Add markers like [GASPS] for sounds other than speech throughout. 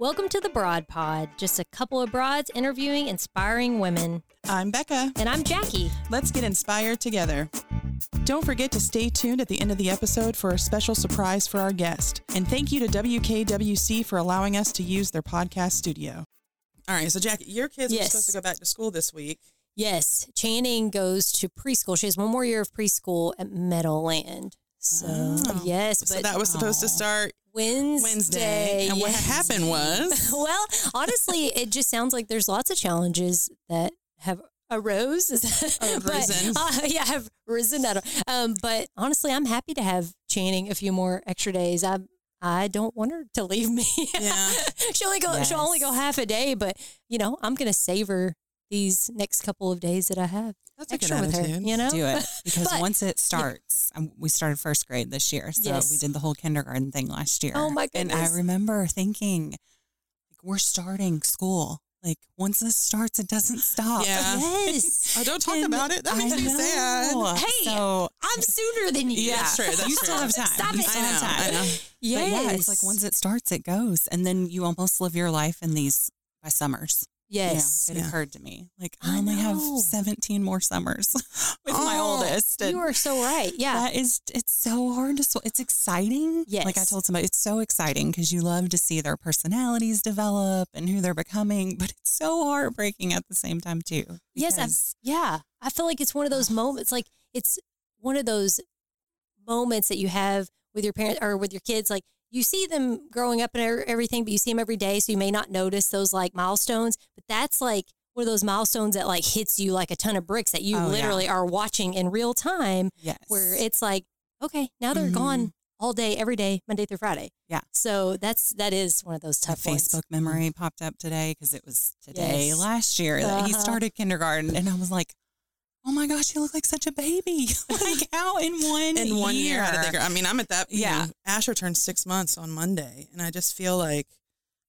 Welcome to the Broad Pod, just a couple of broads interviewing inspiring women. I'm Becca. And I'm Jackie. Let's get inspired together. Don't forget to stay tuned at the end of the episode for a special surprise for our guest. And thank you to WKWC for allowing us to use their podcast studio. All right, so Jackie, your kids Yes. were supposed to go back to school this week. Yes, Channing goes to preschool. She has one more year of preschool at Meadowland. So, Oh. yes, So that was supposed to start Wednesday. Wednesday. And what happened was [LAUGHS] well, honestly, it just sounds like there's lots of challenges that have arose. [LAUGHS] Oh, but, uh, yeah, have risen. I don't- Um, but honestly, I'm happy to have Channing a few more extra days. I I don't want her to leave me. Yeah. [LAUGHS] she'll only go. She'll only go half a day, but you know, I'm gonna savor these next couple of days that I have That's a good extra with her. You know, do it [LAUGHS] because But- once it starts, um, we started first grade this year, so Yes. we did the whole kindergarten thing last year. Oh, my goodness! And I remember thinking, like, we're starting school. Like once this starts, it doesn't stop. Yeah. [LAUGHS] Yes. Oh, don't talk And about it. That makes I me sad. Hey, so I'm sooner than you. yeah, That's true, that's you true. still have time. Stop you it. still I have time. I know. But Yes. yeah, it's like once it starts, it goes, and then you almost live your life in these by summers. You know, yes. it Yeah. occurred to me like I I only have 17 more summers [LAUGHS] with my Oh, oldest. and You are so right. Yeah. That is, it's so hard to, sw- it's exciting. Yes. Like I told somebody, it's so exciting because you love to see their personalities develop and who they're becoming, but it's so heartbreaking at the same time too. Yes, I've, yeah. I feel like it's one of those moments. Like it's one of those moments that you have with your parents or with your kids. Like you see them growing up and er- everything, but you see them every day, so you may not notice those like milestones. But that's like one of those milestones that like hits you like a ton of bricks that you Oh, yeah. literally are watching in real time. yes. Where it's like, okay, now they're Mhm. gone all day, every day, Monday through Friday. Yeah. So that's that is one of those tough ones. Facebook memory popped up today because it was today Yes. last year that he Uh-huh. started kindergarten, and I was like, "Oh my gosh, you look like such a baby! [LAUGHS] like how in one in one year, year? how did they grow? I mean, I'm at that. Yeah. Yeah. Asher turned six months on Monday, and I just feel like,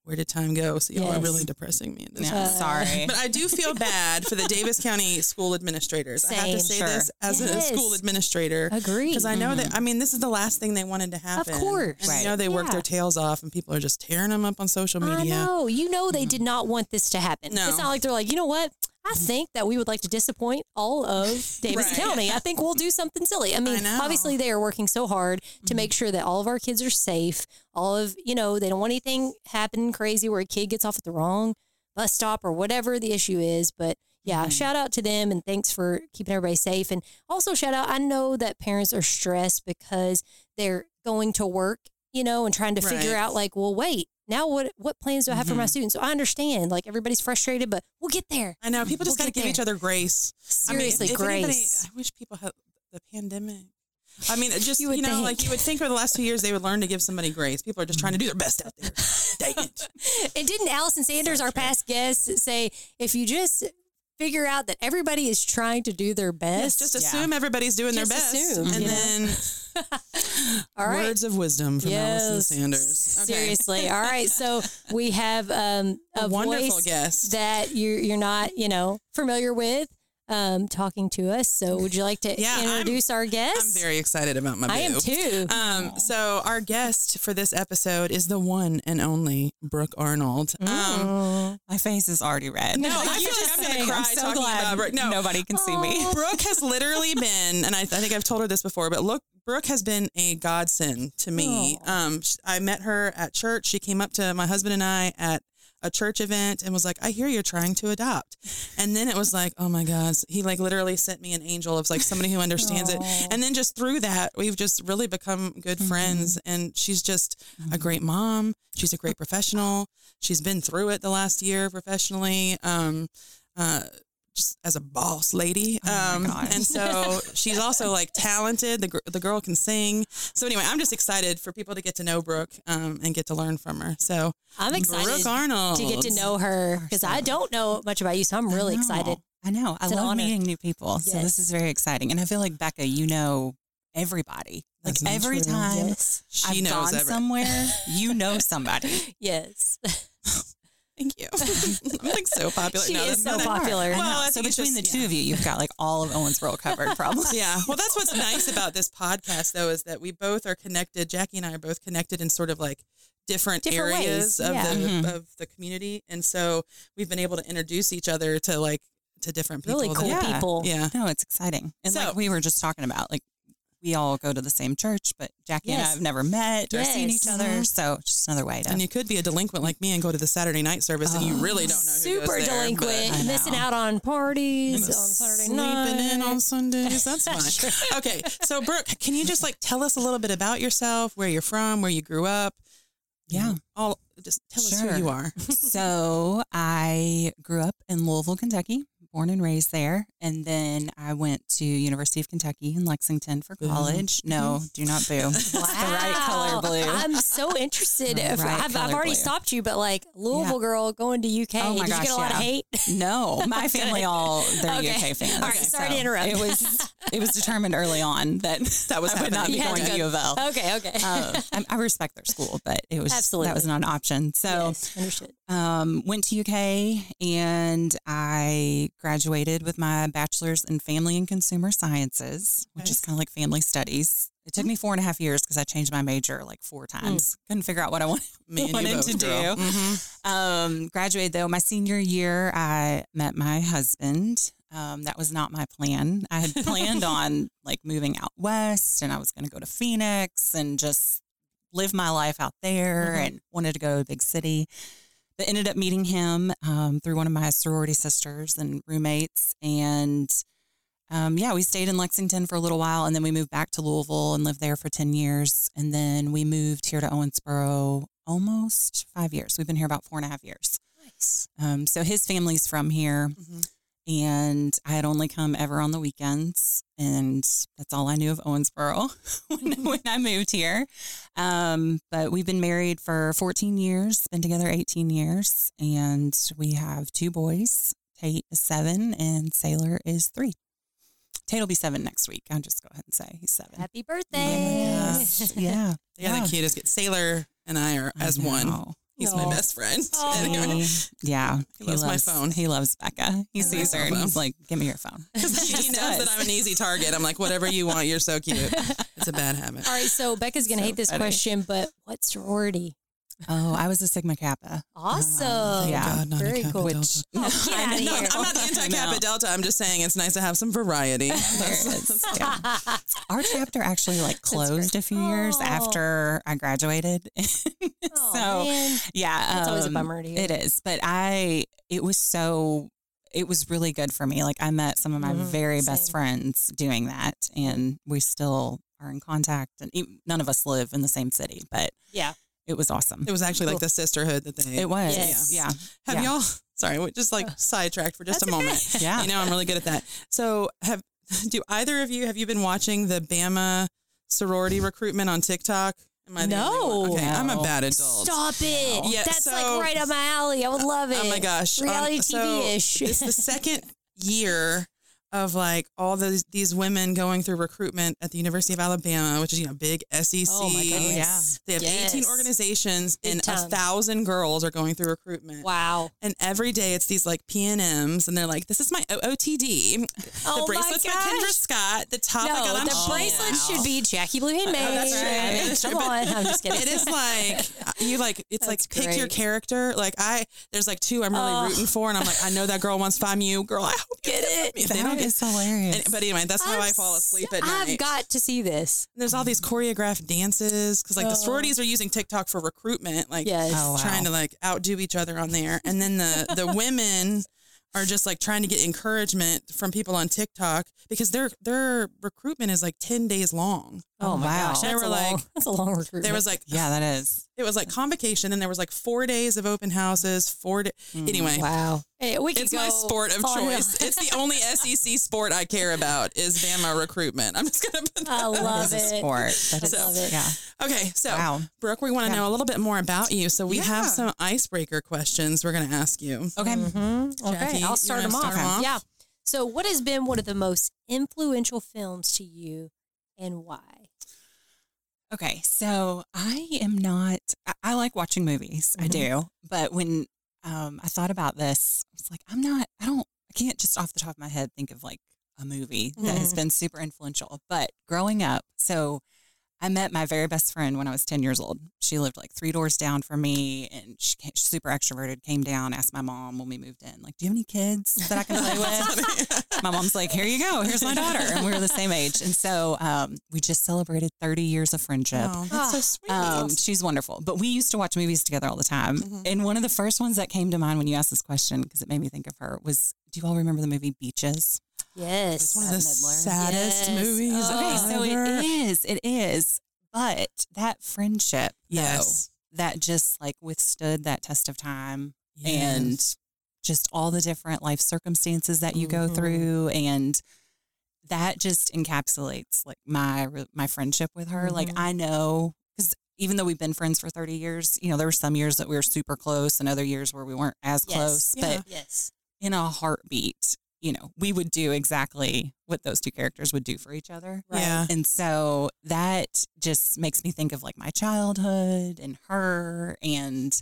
where did time go? So y'all Yes. are really depressing me. In this No, Uh, sorry, But I do feel bad for the Daviess [LAUGHS] County school administrators. I have to Same. say Sure. this as Yes. a school administrator. Agree. Because I know Mm-hmm. that, I mean, this is the last thing they wanted to happen. Of course. And Right. you know, they work their tails off and people are just tearing them up on social media. I know. You know they did not want this to happen. No. It's not like they're like, you know what? I think that we would like to disappoint all of [LAUGHS] Daviess Right. County. I think we'll do something silly. I mean, I obviously they are working so hard to make sure that all of our kids are safe. All of, you know, they don't want anything happen crazy where a kid gets off at the wrong bus stop or whatever the issue is. But yeah, Mm-hmm. shout out to them and thanks for keeping everybody safe. And also shout out, I know that parents are stressed because they're going to work, you know, and trying to figure out like, well, wait, now what what plans do I have for my Mm-hmm. students? So I understand, like everybody's frustrated, but we'll get there. I know. People just We'll got to get give each other grace. Seriously, I mean, if anybody- grace. I wish people had the pandemic. I mean, just You you, know, think. like you would think over the last two years they would learn to give somebody grace. People are just trying to do their best out there. Dang it! [LAUGHS] And didn't Allison Sanders, our past guest, say if you just figure out that everybody is trying to do their Yes, best, just Yeah. assume everybody's doing Just their best, assume, and you know? then [LAUGHS] all right. words of wisdom from Allison Sanders. Okay. Seriously. All right. So we have um, a, A wonderful voice guest. that you're you're not, you know, familiar with um, talking to us. So would you like to Yeah, I'm- introduce our guest? I'm very excited about my. I am too. Um, so our guest for this episode is the one and only Brooke Arnold. Um, Mm. my face is already red. No, I Like, feel you like just I'm gonna saying, cry I'm so glad about No. nobody can see me. [LAUGHS] Brooke has [LAUGHS] literally been, and I, I think I've told her this before, but look, Brooke has been a godsend to me. Um, sh- I met her at church. She came up to my husband and I at a church event and was like, "I hear you're trying to adopt," and then it was like, "Oh my God!" He like literally sent me an angel of like somebody who understands it, and then just through that, we've just really become good friends. And she's just a great mom. She's a great professional. She's been through it the last year professionally. Um, uh, just as a boss lady. Oh um, and so [LAUGHS] she's also like talented. The, gr- the girl can sing. So anyway, I'm just excited for people to get to know Brooke um, and get to learn from her. So I'm excited Brooke Arnold. to get to know her because I don't know much about you, so I'm really I excited. I know. I It's an love honor. meeting new people. So Yes. this is very exciting. And I feel like Becca, you know everybody. Like That's not every true. time Yes. She I've knows gone every- somewhere, [LAUGHS] you know somebody. Yes. [LAUGHS] Thank you. [LAUGHS] I'm like so popular. She is so popular. Well, so between just- the two of you, you've got like all of Owensboro covered, [LAUGHS] probably. Yeah. Well, that's what's nice about this podcast, though, is that we both are connected. Jackie and I are both connected in sort of like different, Different areas ways, of yeah. the Mhm. of the community, and so we've been able to introduce each other to like to different people. Really cool that- Yeah. people. Yeah. No, it's exciting. And So- like we were just talking about, like we all go to the same church, but Jackie and I have never met or seen each other. Mhm. So it's just another way to. And you could be a delinquent like me and go to the Saturday night service, and you Oh. really don't know who Super goes there, delinquent, I missing out on parties on Saturday sleeping night. in on Sundays. That's [LAUGHS] That's fine. okay, so Brooke, can you just like tell us a little bit about yourself, where you're from, where you grew up? Yeah. know, all just tell us who you are. so I grew up in Louisville, Kentucky, born and raised there, and then I went to University of Kentucky in Lexington for Boo. college. No, [LAUGHS] do not boo. It's [LAUGHS] the right color blue. I'm so interested. If, right I've, I've already blue. stopped you, but like Louisville girl going to UK, Oh my did you get a lot of hate? no, my family [LAUGHS] all they're Okay. UK fans. All right, sorry to interrupt. It was [LAUGHS] it was determined early on that [LAUGHS] That was I would not be going to U of L. Okay, okay. Uh, [LAUGHS] I, I respect their school, but it was Absolutely. that was not an option. So yes, um, went to UK and I graduated with my bachelor's in family and consumer sciences, which Okay. is kind of like family studies. It took me four and a half years because I changed my major like four times. Couldn't figure out what I wanted. Me and you wanted both, to do. Mhm. Um, graduated though my senior year. I met my husband. Um, that was not my plan. I had planned [LAUGHS] on like moving out west, and I was going to go to Phoenix and just live my life out there, Mhm. and wanted to go to a big city. But ended up meeting him um, through one of my sorority sisters and roommates, and um, yeah, we stayed in Lexington for a little while, and then we moved back to Louisville and lived there for ten years, and then we moved here to Owensboro almost five years. We've been here about four and a half years. Nice. Um, so his family's from here, Mhm. And I had only come ever on the weekends, and that's all I knew of Owensboro [LAUGHS] when, when I moved here. Um, but we've been married for 14 years, been together 18 years, and we have two boys. Tate is seven, and Sailor is three. Tate will be seven next week. I'll just go ahead and say he's seven. Happy Oh birthday. gosh. yeah. [LAUGHS] Yeah, the cutest. Sailor and I are I as one. Know. He's my best friend. [LAUGHS] Anyway. Yeah, He loves my phone. He loves Becca. He I sees her and he's like, "Give me your phone." [LAUGHS] he just knows that. I'm an easy target. I'm like, whatever you want, you're so cute. [LAUGHS] It's a bad habit. All right, so Becca's gonna So hate this funny. question, but what sorority? Oh, I was a Sigma Kappa. Awesome. Um, yeah. God, not a Very Kappa cool. Delta. Oh, get [LAUGHS] I out of know. No. I'm not the [LAUGHS] anti Kappa No. Delta. I'm just saying it's nice to have some variety. There [LAUGHS] it is. Yeah. Our chapter actually like closed a few years Oh. after I graduated. Oh, so man. yeah, That's always a um, bummer to hear. It is, but I it was so it was really good for me. Like I met some of my Mhm, very best friends doing that, and we still are in contact. And e- none of us live in the same city, but Yeah. It was awesome. It was actually like the sisterhood that they. It was, Yes. yeah, Have yeah. y'all? [LAUGHS] Sorry, we just like Uh, sidetracked for just a that's okay. moment. [LAUGHS] yeah. You know, I'm really good at that. So, have [LAUGHS] do either of you have you been watching the Bama sorority recruitment on TikTok? Am I the only? No. Okay, I'm a bad adult. Stop it. Yeah, That's so- like right up my alley. I would love it. Oh my gosh. Reality Um, so TV-ish. It's the second year of like all these these women going through recruitment at the University of Alabama, which is you know big SEC. Oh my goodness. Yeah. They have 18 organizations Big and a thousand girls are going through recruitment. Wow. And every day it's these like PNMs and they're like, this is my OOTD. Oh the my bracelet's by Kendra. Scott. The top I got No, on the Shein. Oh, bracelet wow. should be Jackie Blue Handmaid. Oh, that's right. I mean, That's true. Come on. I'm just kidding. It is like uh, you like it's like That's pick your character. Like I there's like two I'm really Oh. rooting for and I'm like, I know that girl wants to find you. Girl, I hope you Get it. If they That don't get is hilarious. and, but anyway, that's how I'm I fall asleep at night. I've got to see this. There's all these choreographed dances because like the Oh. sororities are using TikTok for recruitment, like Yes. Oh, wow. trying to like outdo each other on there, and then the the [LAUGHS] women are just like trying to get encouragement from people on TikTok because their their recruitment is like ten days long. Oh, my wow. gosh. They That's were a long, like- [LAUGHS] that's a long recruitment. There was like yeah, that is. it was like convocation, and there was like four days of open houses. Four da- Mm. anyway. wow. Hey, we It's my sport of choice. on. It's the only [LAUGHS] SEC sport I care about is Bama recruitment. I'm just gonna put that. I love That is it. sport. That is, I love it. Yeah. Okay, so Wow. Brooke, we want to Yeah. know a little bit more about you. So we have some icebreaker questions we're going to ask you. Okay. Mm-hmm. Okay, I'll start wanna them off. start 'em off? Yeah. So, what has been one of the most influential films to you, and why? Okay, so I am not. I, I like watching movies. I Mhm. do, but when um, I thought about this. I was like, I'm not, I don't, I can't just off the top of my head think of like a movie that has Mhm. been super influential. But growing up, so I met my very best friend when I was 10 years old. She lived like three doors down from me and she came, she's super extroverted, came down, asked my mom when we moved in, like, do you have any kids that I can play [LAUGHS] with? my mom's like, here you go. Here's my daughter. And we were the same age. And so um, we just celebrated 30 years of friendship. Oh, that's so sweet. Um, she's wonderful. But we used to watch movies together all the time. Mhm. And one of the first ones that came to mind when you asked this question, because it made me think of her, was do you all remember the movie Beaches? Yes. it's one of the saddest Yes. movies. Oh. Okay, so ever. it is. It is. But that friendship, though, Yes. that just like withstood that test of time Yes. and just all the different life circumstances that you go Mhm. through and that just encapsulates like my my friendship with her like Mhm. i know because even though we've been friends for 30 years you know there were some years that we were super close and other years where we weren't as Yes. close Yeah. but Yes. in a heartbeat you know we would do exactly what those two characters would do for each other Right. Yeah. and so that just makes me think of like my childhood and her and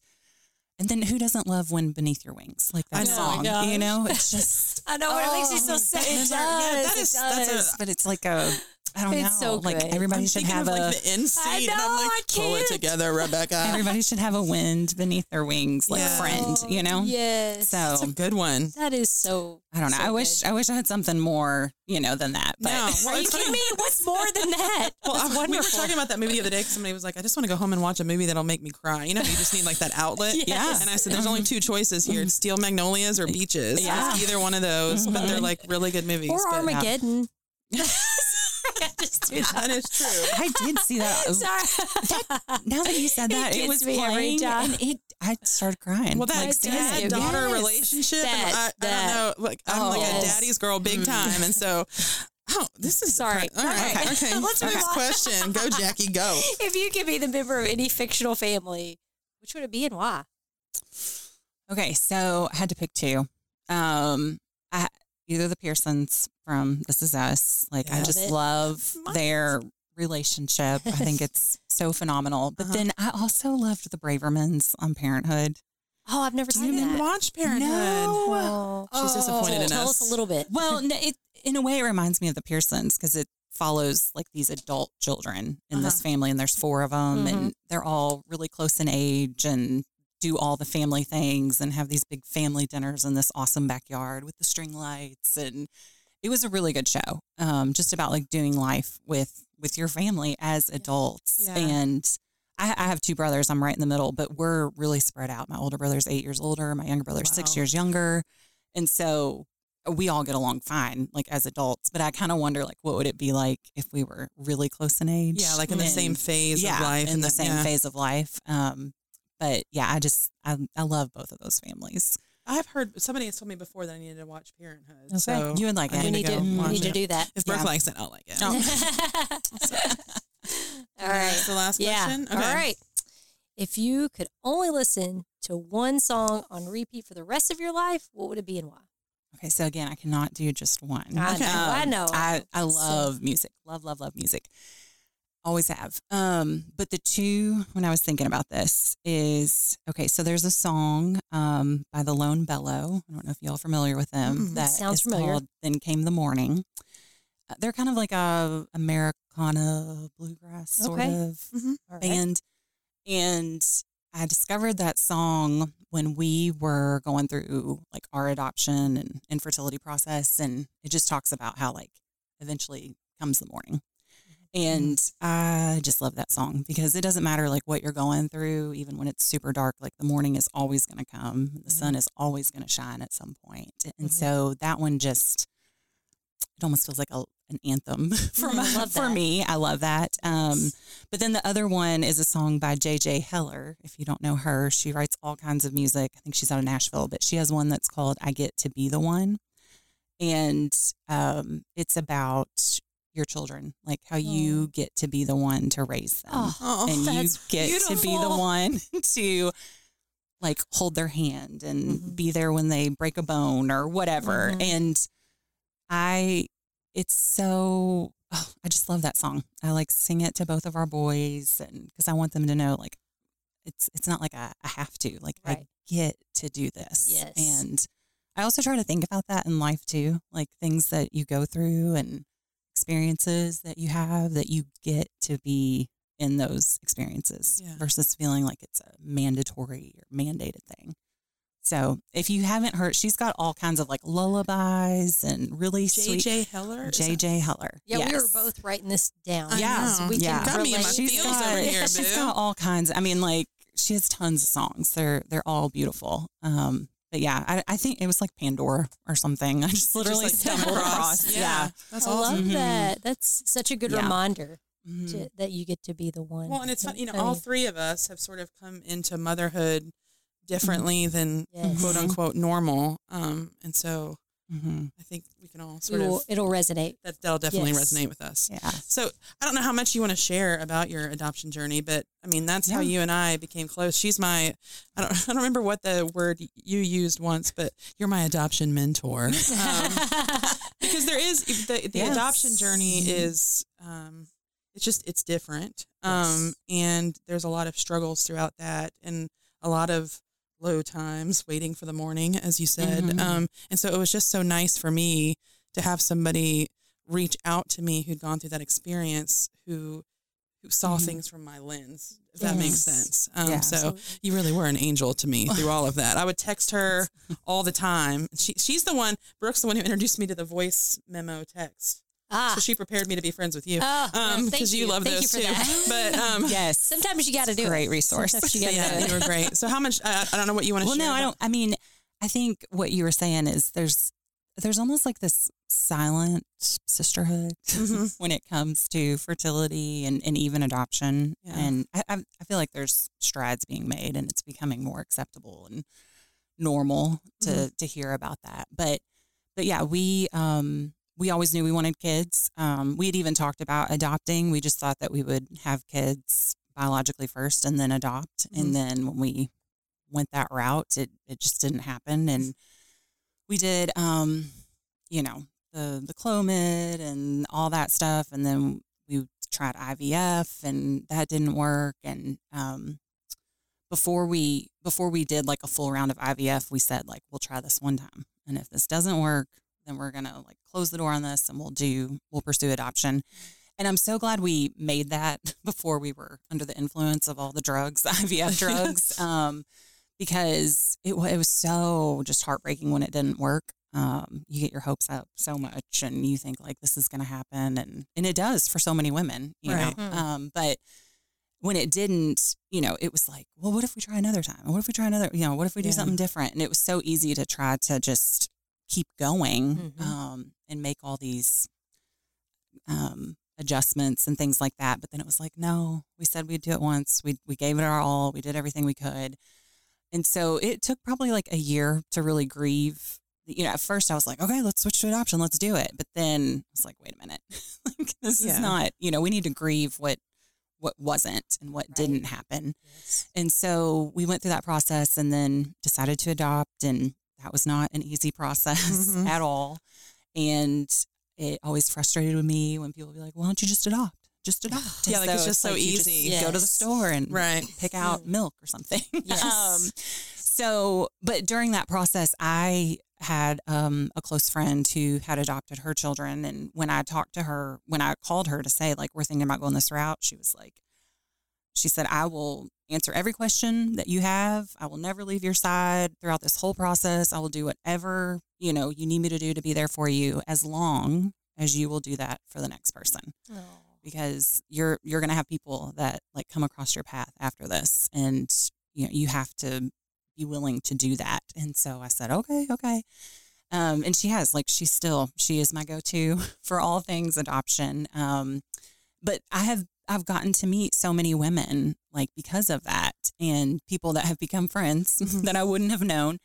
and then who doesn't love Wind Beneath Your Wings? Like that know. song. Oh You know, it's [LAUGHS] just I know what it makes me oh, so Oh, sad. It [LAUGHS] is- does. yeah, that it is- that's a- but it's like a I don't It's know. so like good. everybody I'm should have of a like the end scene, I and know, I'm like, I can't. pull it together, Rebecca. [LAUGHS] everybody should have a wind beneath their wings, like Yeah. friend, you know? Yes. So That's a good one. that is so. I don't know. so I wish good. I wish I had something more, you know, than that. But No, [LAUGHS] well, Are you kidding me? What's more than that? [LAUGHS] Well, we were talking about that movie the other day because somebody was like, I just want to go home and watch a movie that'll make me cry. You know, you just need like that outlet. Yes. And I said, there's only two choices here it's Steel Magnolias or Beaches. Yeah. It's either one of those, but they're mm-hmm. like really good movies. or but- Armageddon. I [LAUGHS] just do That that. is true. [LAUGHS] I did see that. Sorry. now that you said that, it, gets was me every playing, and it I started crying. Well, that like, does seeing dad-daughter Yes. relationship, and I, That- I don't know, like I'm Oh, like yes. a daddy's girl, big time, and so. Oh, this is Sorry. All right. Okay. [LAUGHS] Okay. Let's move Next on. question. Go, Jackie. Go. if you could be the member of any fictional family, which would it be and why? Okay, so I had to pick two. Um, I, either the Pearsons from This Is Us. Like I just it. love Mine- their relationship. I think it's so phenomenal. But Uh-huh. then I also loved the Bravermans on Parenthood. Oh, I've never I seen didn't that. watch Parenthood. No. Oh, She's disappointed in Tell us. us a little bit. Well, [LAUGHS] it, in a way, it reminds me of the Pearsons because it follows like these adult children in this family, and there's four of them, and they're all really close in age and do all the family things and have these big family dinners in this awesome backyard with the string lights and it was a really good show um, just about like doing life with with your family as adults Yeah. and I, I have two brothers i'm right in the middle but we're really spread out my older brother's eight years older my younger brother's six years younger and so we all get along fine like as adults but i kind of wonder like what would it be like if we were really close in age Yeah, like in the same phase yeah, of life. in and the that- same yeah. phase of life um but yeah i just I, I love both of those families I've heard somebody has told me before that I needed to watch Parenthood. Okay. So You would like it. You need go to, need to do that. If Brooke Yeah. likes it, I'll like it. Oh. [LAUGHS] [LAUGHS] All right. That's the last Yeah. question. All right. If you could only listen to one song on repeat for the rest of your life, what would it be and why? okay so again i cannot do just one I Okay. know. I Um, know. I, I So- love music. Love, love, love music. Always have. Um, but the two when I was thinking about this is okay, so there's a song um by the Lone Bellow. I don't know if y'all are familiar with them. Mm-mm. That Sounds is familiar. called Then Came the Morning. Uh, they're kind of like a Americana bluegrass sort Okay. of All right. band. And I discovered that song when we were going through like our adoption and infertility process. And it just talks about how like eventually comes the morning. And I just love that song because it doesn't matter like what you're going through, even when it's super dark, like the morning is always going to come. The sun is always going to shine at some point. And Mhm. so that one just, it almost feels like a, an anthem [LAUGHS] for, Mhm, my, for me. I love that. Um, but then the other one is a song by JJ Heller. If you don't know her, she writes all kinds of music. I think she's out of Nashville, but she has one that's called I Get to Be the One. And um, it's about your children, like how you get to be the one to raise them. Oh, and you get to be the one [LAUGHS] to like hold their hand and Mhm. be there when they break a bone or whatever. Mhm. And I, it's so, oh, I just love that song. I like sing it to both of our boys and because I want them to know like it's, it's not like I, I have to, like I get to do this. Yes. And I also try to think about that in life too, like things that you go through and experiences that you have that you get to be in those experiences Yeah. versus feeling like it's a mandatory or mandated thing. So if you haven't heard, she's got all kinds of like lullabies and really sweet. JJ Heller. JJ Heller. Yeah, we were both writing this down. I Yeah, we yeah. can Got me in my. She's feels got, over here, she's boo. got all kinds. I mean, like she has tons of songs. They're they're all beautiful. Um, but yeah, I, I think it was like Pandora or something. [LAUGHS] I just literally like, stumbled stumbled across. across. Yeah. Yeah. That's I awesome. love Mhm. that. That's such a good Yeah. reminder Mhm. to, that you get to be the one. Well, and it's fun, you know, I all three of us have sort of come into motherhood differently than Yes. quote unquote normal. Um, and so Mhm. I think we can all we sort will, of it'll resonate. that that'll definitely Yes. resonate with us. Yeah. So I don't know how much you want to share about your adoption journey, but I mean that's how you and I became close. She's my I don't [LAUGHS] I don't remember what the word you used once, but you're my adoption mentor. Um, [LAUGHS] because there is the the Yes. adoption journey is um it's just it's different. Um and there's a lot of struggles throughout that and a lot of low times waiting for the morning as you said. Mhm. Um and so it was just so nice for me to have somebody reach out to me who'd gone through that experience who who saw Mhm. things from my lens if that makes sense. Um Yeah. so you really were an angel to me through all of that. I would text her all the time. She she's the one Brooke's the one who introduced me to the voice memo text. Ah, So she prepared me to be friends with you. oh, Um, thank because you. love Thank those you for too. that. [LAUGHS] But um Yes. sometimes you got to do it. Great resource. You gotta yeah, do you were great. So how much I, I don't know what you want to share. well, share. no, I don't. I mean, I think what you were saying is there's there's almost like this silent sisterhood Mhm. [LAUGHS] when it comes to fertility and, and even adoption. Yeah. And I, I I feel like there's strides being made and it's becoming more acceptable and normal to Mm-hmm. to hear about that. But but yeah, we um we always knew we wanted kids. Um, we had even talked about adopting. We just thought that we would have kids biologically first and then adopt. Mhm. And then when we went that route, it it just didn't happen. And we did, um, you know, the the Clomid and all that stuff, and then we tried IVF, and that didn't work. And um, before we before we did like a full round of IVF, we said like we'll try this one time, and if this doesn't work, then we're gonna like close the door on this, and we'll do we'll pursue adoption. And I'm so glad we made that [LAUGHS] before we were under the influence of all the drugs, [LAUGHS] IVF [LAUGHS] drugs, um, because it, it was so just heartbreaking when it didn't work. Um, you get your hopes up so much, and you think like this is going to happen, and and it does for so many women, you Right. know. Mm. Um, but when it didn't, you know, it was like, well, what if we try another time? What if we try another? You know, what if we do Yeah. something different? And it was so easy to try to just keep going Mhm. um, and make all these um, adjustments and things like that. But then it was like, no, we said we'd do it once. We we gave it our all. We did everything we could, and so it took probably like a year to really grieve. You know, at first I was like, okay, let's switch to adoption. Let's do it. But then I was like, wait a minute, [LAUGHS] like this Yeah. is not. You know, we need to grieve what what wasn't and what Right. didn't happen. Yes. And so we went through that process and then decided to adopt. And that was not an easy process Mhm. at all. And it always frustrated me when people would be like, why don't you just adopt? Just [SIGHS] adopt. Yeah, like, it's just so you easy. go to the store and Right. pick out Mm. milk or something. [LAUGHS] Yes. um, so, but during that process, I had um, a close friend who had adopted her children. And when I talked to her, when I called her to say, like, we're thinking about going this route, she was like, she said, I will answer every question that you have. I will never leave your side throughout this whole process. I will do whatever, you know, you need me to do to be there for you as long as you will do that for the next person. Because you're you're going to have people that like come across your path after this and you know you have to be willing to do that. And so i said okay okay. Um, and she has like she's still she is my go-to [LAUGHS] for all things adoption. Um, but i have i've gotten to meet so many women like because of that and people that have become friends [LAUGHS] Mhm. that i wouldn't have known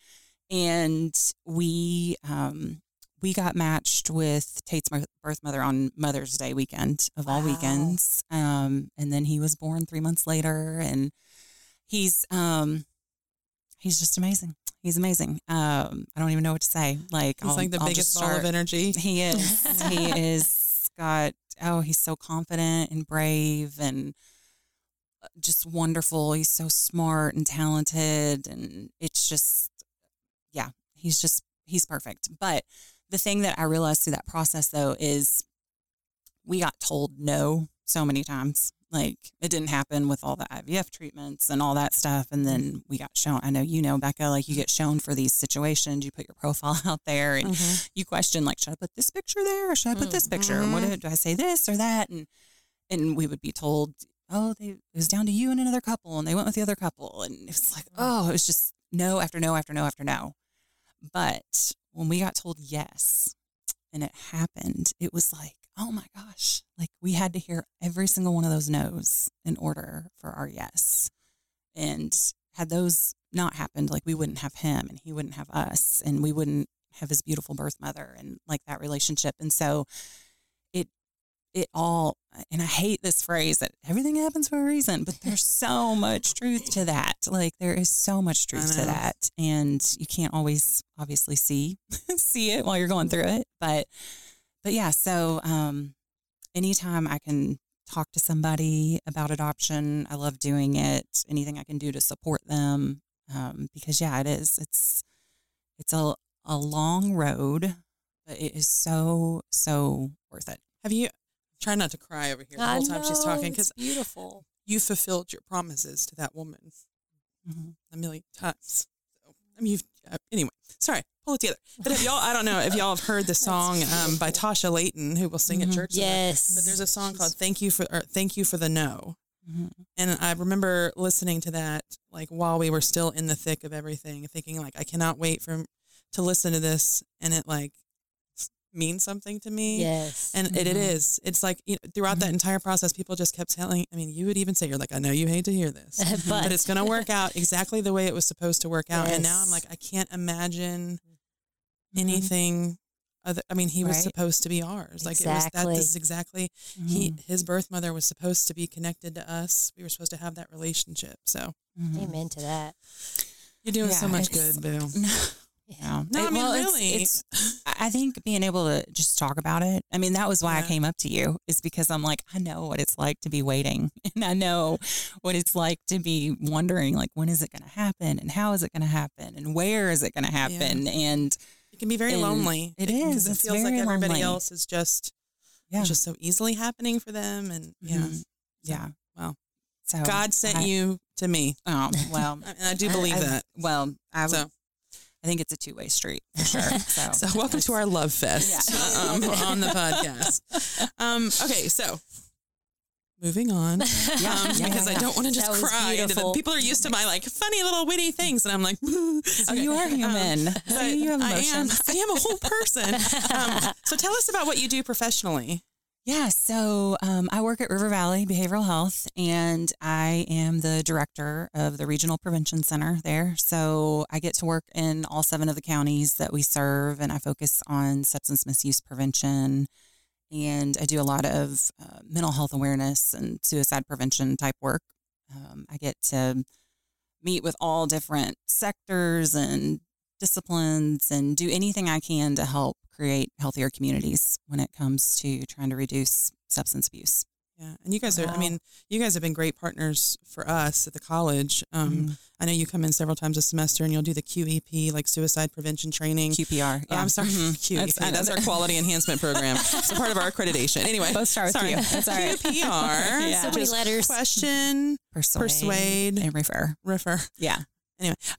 and we um, we got matched with Tate's birth mother on Mother's Day weekend of all Wow. weekends. Um, and then he was born three months later, and he's um, he's just amazing. He's amazing. Um, I don't even know what to say. Like He's I'll- like the I'll biggest ball of energy. He is. [LAUGHS] he is got. Oh, he's so confident and brave and uh, just wonderful. He's so smart and talented. And it's just, yeah, he's just, he's perfect. But the thing that I realized through that process, though, is we got told no so many times. Like it didn't happen with all the IVF treatments and all that stuff. And mm-hmm. then we got shown, I know you know, Becca, like you get shown for these situations. You put your profile [LAUGHS] out there and Mhm. you question, like, should I put this picture there or should I put this picture? And What mm-hmm. do, do I say this or that? And and we would be told, oh, they, it was down to you and another couple, and they went with the other couple, and it was like, mm-hmm. oh, it was just no after no after no after no. But when we got told yes, and it happened, it was like, oh my gosh, like we had to hear every single one of those no's in order for our yes. And had those not happened, like we wouldn't have him and he wouldn't have us and we wouldn't have his beautiful birth mother and like that relationship. And so it, it all, and I hate this phrase that everything happens for a reason, but [LAUGHS] there's so much truth to that. Like there is so much truth to that. And you can't always obviously see, [LAUGHS] see it while you're going through it. But, but yeah, so, um, anytime I can talk to somebody about adoption, I love doing it. Anything I can do to support them. Um, because yeah, it is, it's, it's a, a long road, but it is so, so worth it. Have you? Try not to cry over here the I whole time she's talking because beautiful. you fulfilled your promises to that woman Mhm. a million times. So, I mean, you've, uh, anyway, sorry, pull it together. But if y'all, I don't know if y'all have heard the song um, by Tasha Layton, who will sing at Mhm. church. Yes. But there's a song called "Thank You for" or "Thank You for the No," Mhm. and I remember listening to that like while we were still in the thick of everything, thinking like, I cannot wait for to listen to this, and it like means something to me. Yes. And it, it Mhm. is. It's like you know, throughout that entire process, people just kept telling. I mean, you would even say, "You're like, I know you hate to hear this, but, [LAUGHS] but it's going to work out [LAUGHS] exactly the way it was supposed to work out." And now I'm like, I can't imagine Mhm. anything. Other, I mean, he was Right. supposed to be ours. Like it was that. Exactly. This is exactly he. Mhm. His birth mother was supposed to be connected to us. We were supposed to have that relationship. So Mhm. Amen to that. you're doing so much good, Boo. [LAUGHS] No, No, I mean, well, really. It's, I think being able to just talk about it. I mean, that was why I came up to you, is because I'm like, I know what it's like to be waiting, [LAUGHS] and I know what it's like to be wondering, like, when is it going to happen, and how is it going to happen, and where is it going to happen, and It can be very lonely. it because it feels like everybody lonely. else is just yeah, it's just so easily happening for them. And yeah, Mhm. yeah, Well, So God sent I- you to me, Oh well, [LAUGHS] and I do believe I- I- that. Well, I So, I think it's a two way street for sure. [LAUGHS] So, so welcome to our love fest Yeah. [LAUGHS] um, on the podcast. Um, okay, so moving on. [LAUGHS] Yeah, um, yeah, because yeah, I don't want to just cry. into the- beautiful. people are used to my like funny little witty things, and I'm like, So you are human. Um, So but you have I am. I am a whole person. Um, so tell us about what you do professionally. Yeah, so um, I work at River Valley Behavioral Health, and I am the director of the Regional Prevention Center there. So I get to work in all seven of the counties that we serve, and I focus on substance misuse prevention. And I do a lot of uh, mental health awareness and suicide prevention type work. Um, I get to meet with all different sectors and disciplines and do anything I can to help create healthier communities when it comes to trying to reduce substance abuse. Yeah, and you guys are. I mean, you guys have been great partners for us at the college. Um, Mhm. I know you come in several times a semester, and you'll do the QEP, like suicide prevention training. QPR. Oh, I'm sorry, [LAUGHS] Mhm. QEP. That's- I That's our quality enhancement program. It's a part of our accreditation. Anyway, Both start with sorry. Q. That's all right. QPR. [LAUGHS] Yeah. So many letters. Question, Persuade, Persuade. and refer. refer. Yeah.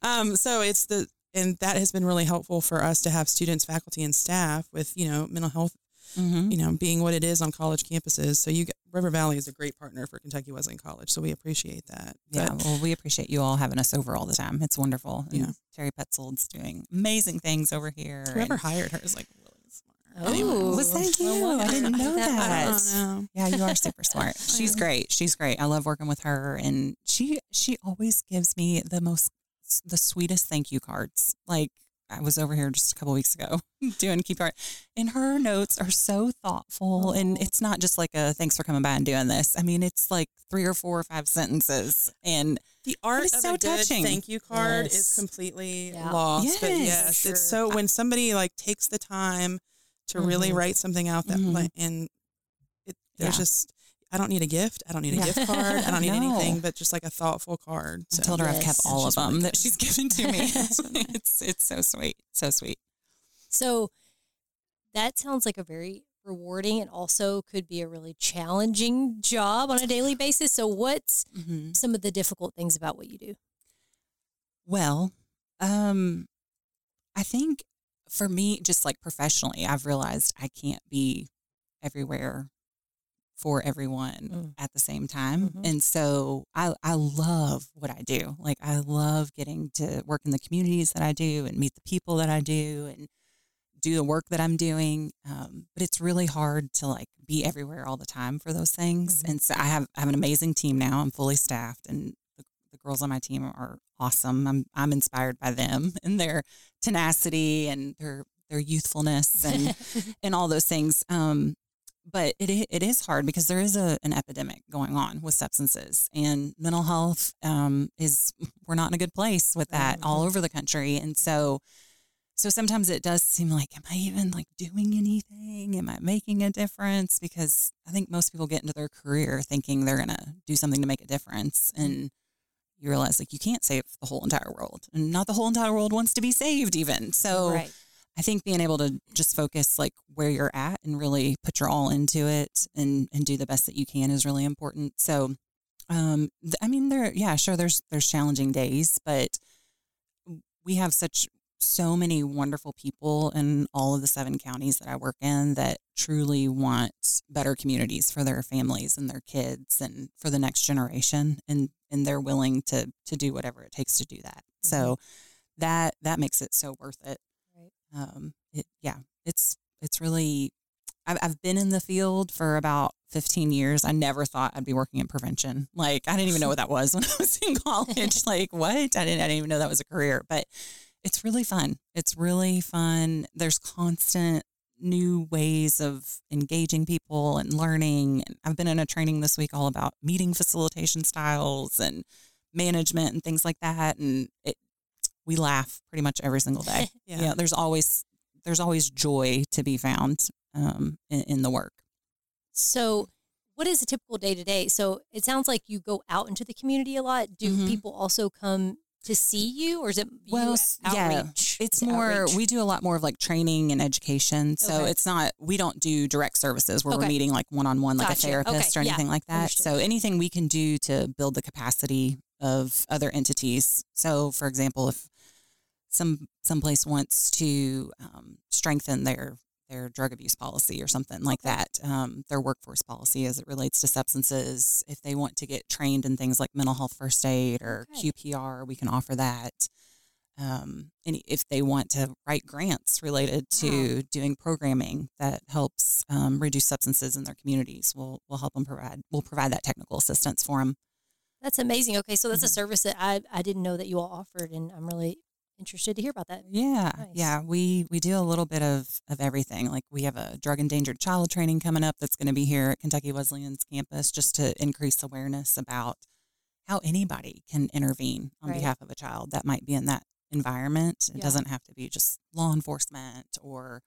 Um, so it's the and that has been really helpful for us to have students, faculty, and staff with you know mental health, Mm-hmm. you know, being what it is on college campuses. So you get, River Valley is a great partner for Kentucky Wesleyan College. So we appreciate that. Yeah. But- Well, we appreciate you all having us over all the time. It's wonderful. And Yeah. Terry Petzold's doing amazing things over here. Whoever and- hired her is like really smart. Oh. Anyway. was that you? Well, I didn't know [LAUGHS] that. know. Yeah, you are super smart. [LAUGHS] She's great. She's great. I love working with her, and she she always gives me the most the sweetest thank you cards. Like I was over here just a couple weeks ago [LAUGHS] doing QPR, and her notes are so thoughtful, and it's not just like a thanks for coming by and doing this. I mean, it's like three or four or five sentences, and The art is of so a touching. thank you card is completely Yeah. lost. But Yes. yes, For it's so when somebody like takes the time to really Mhm. write something out that Mhm. like and it there's Yeah. just I don't need a gift. I don't need a Yeah. gift [LAUGHS] card. I don't need No. anything but just like a thoughtful card. So. I So told her I've kept all of She's really them that she's given to me. So [LAUGHS] nice. [LAUGHS] it's it's so sweet, so sweet. So that sounds like a very rewarding and also could be a really challenging job on a daily basis. So what's Mm-hmm. some of the difficult things about what you do? Well, um, I think for me, just like professionally, I've realized I can't be everywhere for everyone Mm. at the same time. Mhm. And so I, I love what I do. Like I love getting to work in the communities that I do and meet the people that I do and do the work that I'm doing. Um, but it's really hard to like be everywhere all the time for those things. Mhm. And so I have I have an amazing team now. I'm fully staffed and the, the girls on my team are awesome. I'm I'm inspired by them [LAUGHS] and their tenacity and their their youthfulness and [LAUGHS] and all those things. Um, but it it is hard because there is a an epidemic going on with substances and mental health. Um, is [LAUGHS] we're not in a good place with that all over the country, and so so sometimes it does seem like, am I even like doing anything? Am I making a difference? Because I think most people get into their career thinking they're gonna do something to make a difference, and you realize like you can't save the whole entire world, and not the whole entire world wants to be saved even. So right. I think being able to just focus like where you're at and really put your all into it and and do the best that you can is really important. So, um, th- I mean, there, yeah, sure, there's there's challenging days, but we have such so many wonderful people in all of the seven counties that I work in that truly want better communities for their families and their kids and for the next generation and and they're willing to to do whatever it takes to do that. So that that makes it so worth it. Um it yeah, it's it's really I've I've been in the field for about 15 years. I never thought I'd be working in prevention. Like I didn't even know what that was [LAUGHS] when I was in college. [LAUGHS] like what? I didn't I didn't even know that was a career, but it's really fun. It's really fun. There's constant new ways of engaging people and learning. And I've been in a training this week all about meeting facilitation styles and management and things like that. And it, we laugh pretty much every single day. [LAUGHS] Yeah. yeah. There's always there's always joy to be found um, in, in the work. So what is a typical day to day? So it sounds like you go out into the community a lot. Do Mhm. people also come to see you or is it Well, yeah, outreach? It's Is more, outreach? we do a lot more of like training and education. So Okay. it's not, we don't do direct services where Okay. we're meeting like one on one, like Gotcha. a therapist Okay. or Yeah. anything like that. Understood. So anything we can do to build the capacity of other entities. So, for example, if some someplace wants to um, strengthen their their drug abuse policy or something like that, um, their workforce policy as it relates to substances. If they want to get trained in things like mental health first aid or Okay. QPR, we can offer that. Um, and if they want to write grants related to doing programming that helps um, reduce substances in their communities, we'll we'll help them provide we'll provide that technical assistance for them. That's amazing. Okay, so that's a Mhm. service that I I didn't know that you all offered, and I'm really interested to hear about that. Yeah, Nice. yeah. We we do a little bit of of everything. Like we have a drug endangered child training coming up that's going to be here at Kentucky Wesleyan's campus, just to increase awareness about how anybody can intervene on Right. behalf of a child that might be in that environment. It Yeah. doesn't have to be just law enforcement or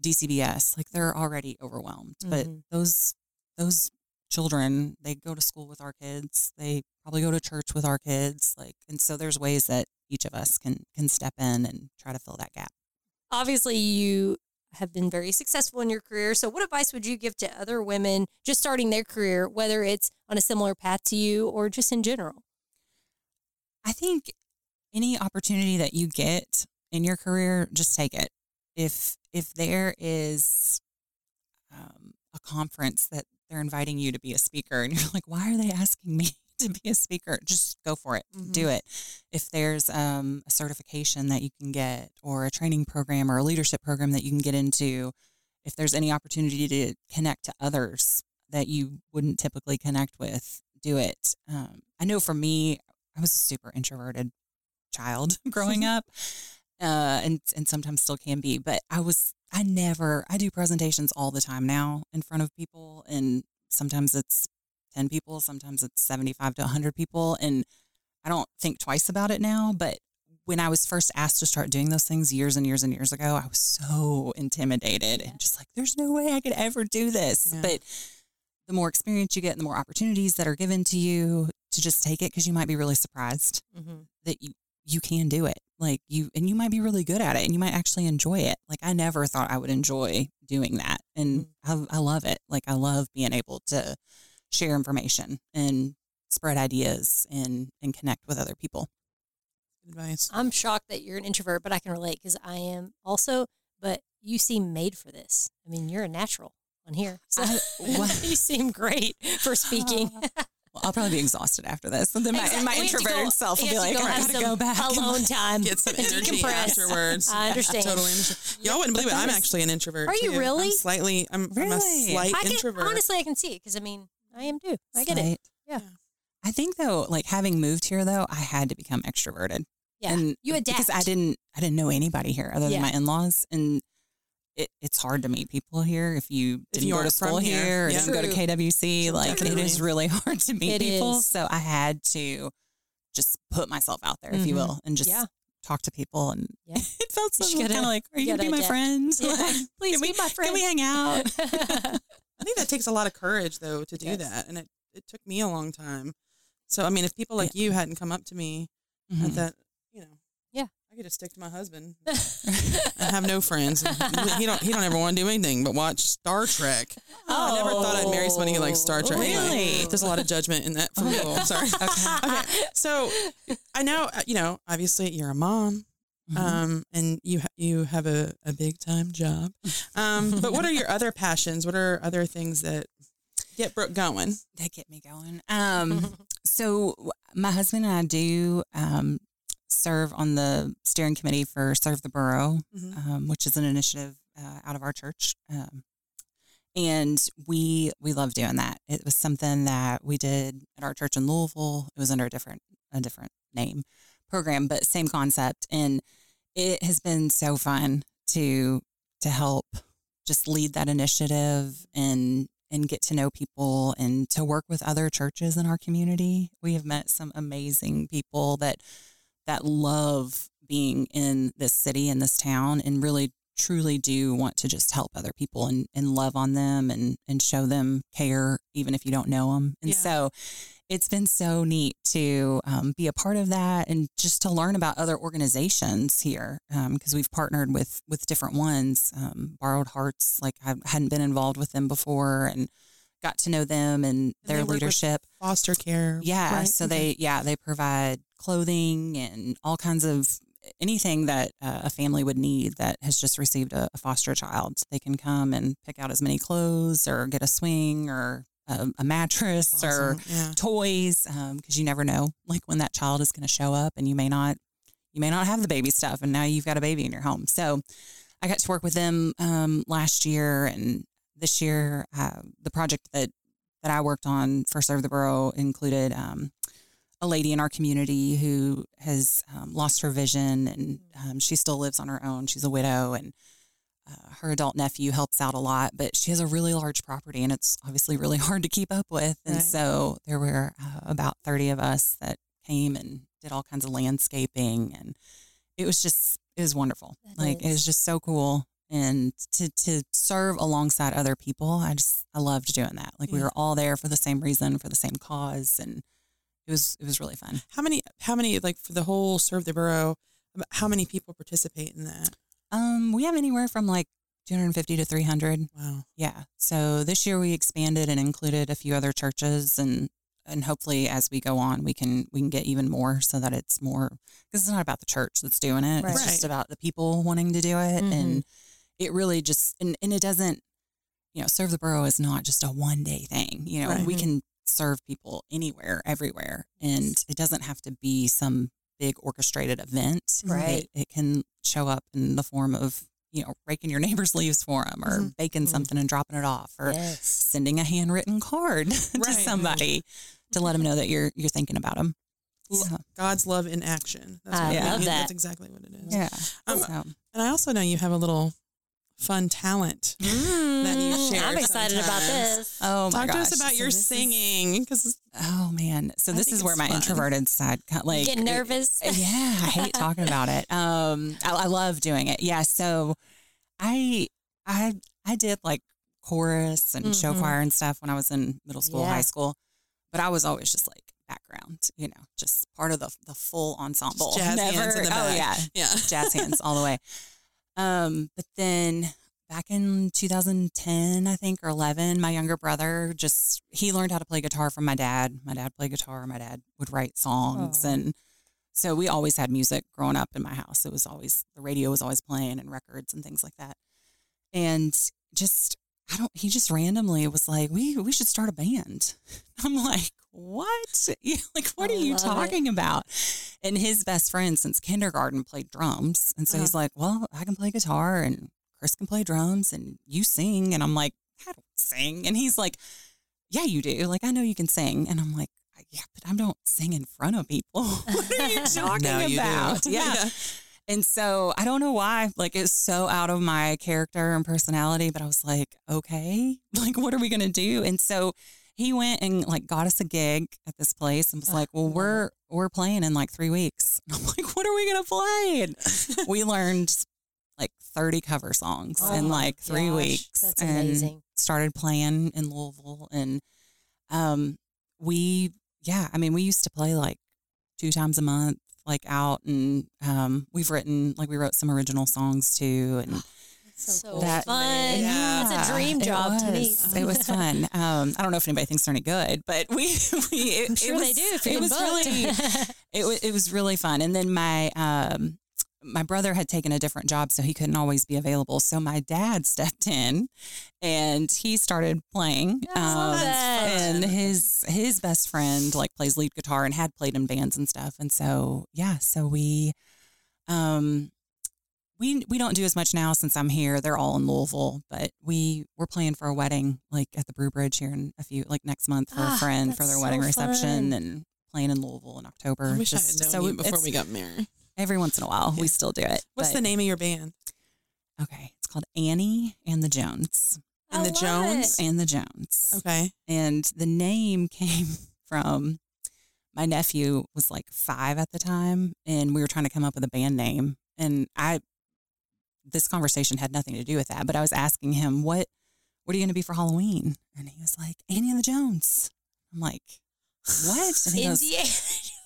DCBS. Like they're already overwhelmed, but Mhm. those those children they go to school with our kids. They probably go to church with our kids. Like, and so there's ways that each of us can can step in and try to fill that gap. Obviously, you have been very successful in your career. So, what advice would you give to other women just starting their career, whether it's on a similar path to you or just in general? I think any opportunity that you get in your career, just take it. If if there is um, a conference that they're inviting you to be a speaker, and you're like, why are they asking me to be a speaker? Just go for it. Do it. If there's um, a certification that you can get, or a training program, or a leadership program that you can get into, if there's any opportunity to connect to others that you wouldn't typically connect with, do it. Um, I know for me, I was a super introverted child [LAUGHS] growing [LAUGHS] up, uh, and and sometimes still can be. But I was I never I do presentations all the time now in front of people, and sometimes it's ten people, sometimes it's seventy five to hundred people, and I don't think twice about it now. But when I was first asked to start doing those things years and years and years ago, I was so intimidated and just like, there's no way I could ever do this. Yeah. But the more experience you get and the more opportunities that are given to you to just take it because you might be really surprised Mhm. that you you can do it like you and you might be really good at it and you might actually enjoy it like i never thought i would enjoy doing that and I, I love it like i love being able to share information and spread ideas and and connect with other people Advice. I'm shocked that you're an introvert, but I can relate because I am also. But you seem made for this. I mean, you're a natural on here. So I- [LAUGHS] what? you seem great for speaking. [LAUGHS] well, i'll probably be exhausted after this and then my, Exactly. my We introverted go- self will be like to i gotta go back Alone time. Get some [LAUGHS] energy Decompress. afterwards. I understand. Totally understand. Y'all wouldn't believe it. I'm actually an introvert. Are you too. really? I'm slightly. I'm, I'm a slight I can, introvert. honestly, I can see it because I mean, I am too. I get it. Yeah. I think though, like having moved here though, I had to become extroverted. Yeah, and you adapt because I didn't, I didn't know anybody here other Yeah. than my in-laws, and it, it's hard to meet people here if you didn't you go to school here. here, or Yeah. didn't go to True. KWC. Like it Definitely. is really [LAUGHS] hard to meet It people. is. So I had to just put myself out there, if you Mhm. will, and just Yeah. Talk to people. And Yeah. [LAUGHS] it felt so You kind of like, are you you gonna be my adapt. friend? Yeah. Like, [LAUGHS] Please can we, be my friend. Can we hang out? [LAUGHS] I think that takes a lot of courage though to do Yes. that, and it it took me a long time. So I mean, if people like you hadn't come up to me at Mhm. that, you know, Yeah. I could just stick to my husband [LAUGHS] I have no friends. [LAUGHS] He don't he don't ever want to do anything but watch Star Trek. Oh. I never thought I'd marry somebody who likes Star Trek. Anyway, Really? there's a lot of judgment in that from people. Sorry. [LAUGHS] Okay. okay. So I know, uh, you know, obviously you're a mom. Mhm. Um, and you ha- you have a, a big time job. Um, but what are your other passions? What are other things that get Brooke going? That get me going. Um, so my husband and I do um, serve on the steering committee for Serve the Borough, Mhm. um, which is an initiative uh, out of our church. Um, and we we love doing that. It was something that we did at our church in Louisville. It was under a different a different name program, but same concept. And it has been so fun to to help just lead that initiative and and get to know people and to work with other churches in our community. We have met some amazing people that that love being in this city and this town and really truly do want to just help other people and, and love on them and, and show them care even if you don't know them. And Yeah. so it's been so neat to um, be a part of that and just to learn about other organizations here because we've partnered with with different ones. Um, Borrowed Hearts, like I hadn't been involved with them before and got to know them and they their leadership. Foster care. Yeah. right? So Okay. they, yeah, they provide clothing and all kinds of anything that uh, a family would need that has just received a, a foster child. They can come and pick out as many clothes or get a swing or a, a mattress That's or yeah. toys because you never know like when that child is going to show up and you may not you may not have the baby stuff and now you've got a baby in your home so i got to work with them um, last year and this year uh, the project that that i worked on for serve the borough included um, a lady in our community who has um, lost her vision and um, she still lives on her own she's a widow and uh, her adult nephew helps out a lot, but she has a really large property and it's obviously really [LAUGHS] hard to keep up with. And Right. so there were uh, about 30 of us that came and did all kinds of landscaping and it was just, it was wonderful. That like it was just so cool. And to, to serve alongside other people, I just, I loved doing that. Like we were all there for the same reason, for the same cause. And was, it was really fun. How many? How many? Like for the whole serve the borough. How many people participate in that? Um, we have anywhere from like 250 to 300. Wow. Yeah. So this year we expanded and included a few other churches and and hopefully as we go on we can we can get even more so that it's more because it's not about the church that's doing it. Right. It's just about the people wanting to do it Mhm. and it really just and, and it doesn't you know, serve the borough is not just a one day thing. You know, Right. we can serve people anywhere, everywhere. And it doesn't have to be some big orchestrated event. Right. It, it can show up in the form of, you know, raking your [LAUGHS] neighbor's leaves for them or Mhm. baking Mhm. something and dropping it off or yes. sending a handwritten card [LAUGHS] to Right. somebody to let them know that you're you're thinking about them. L- God's love in action. That's I what love mean. that. That's exactly what it is. yeah. Um, so, And I also know you have a little fun talent. that you Mm, share I'm excited about this. oh my Talk gosh. to us about So your this is- singing because oh man. So I this is where my fun. introverted side kind like get nervous. yeah, I hate talking about it. [LAUGHS] Um, I, I love doing it. Yeah. So I, I, I did like chorus and show Mhm. choir and stuff when I was in middle school, Yeah. high school. But I was always just like background, you know, just part of the the full ensemble. Jazz hands in the oh yeah, Yeah. jazz hands all the way. [LAUGHS] Um, but then back in 2010, I think, or 11, my younger brother just he learned how to play guitar from my dad. My dad played guitar. My dad would write songs, Aw. and so we always had music growing up in my house. It was always the radio was always playing and records and things like that. And just I don't. He just randomly was like, "We we should start a band." [LAUGHS] I'm like, "What? [LAUGHS] Yeah, like, what I are you love it. talking about?" And his best friend since kindergarten played drums, and so Uh-huh. he's like, "Well, I can play guitar, and Chris can play drums, and you sing." And I'm like, "I don't sing," and he's like, "Yeah, you do. Like, I know you can sing." And I'm like, "Yeah, but I don't sing in front of people. [LAUGHS] what are you talking Now you do. about?" yeah. And so I don't know why, like it's so out of my character and personality, but I was like, okay, [LAUGHS] like what are we gonna do? And so he went and like got us a gig at this place and was like, well, we're we're playing in like three weeks. And [LAUGHS] I'm like, what are we gonna play? And [LAUGHS] we learned like 30 cover songs Oh in like three gosh, weeks. that's and amazing. started playing in Louisville and um we yeah, I mean we used to play like two times a month, like out and um we've written like we wrote some original songs too and [GASPS] So that fun. Yeah. It's a dream job to me. It was fun. Um, I don't know if anybody thinks they're any good, but we, [LAUGHS] we it, I'm sure it was, they do it was booked. really [LAUGHS] it was it was really fun. And then my um my brother had taken a different job, so he couldn't always be available. So my dad [LAUGHS] stepped in, and he started playing. Um, and his his best friend like plays lead guitar and had played in bands and stuff. And so yeah, so we um we we don't do as much now since I'm here. They're all in Louisville, but we we're playing for a wedding like at the Brew Bridge here in a few like next month for Ah, a friend for their so wedding reception fun. and playing in Louisville in October. I wish I had known you before we got married. Every once in a while we still do it. What's but- the name of your band? Okay, it's called Annie and the Jones. I And the Jones? it. And the Jones. Okay. And the name [LAUGHS] came from my nephew was like five at the time, and we were trying to come up with a band name. And I, this conversation had nothing to do with that, but I was asking him, what, what are you going to be for Halloween? And he was like, Annie and the Jones. I'm like, what? And he goes.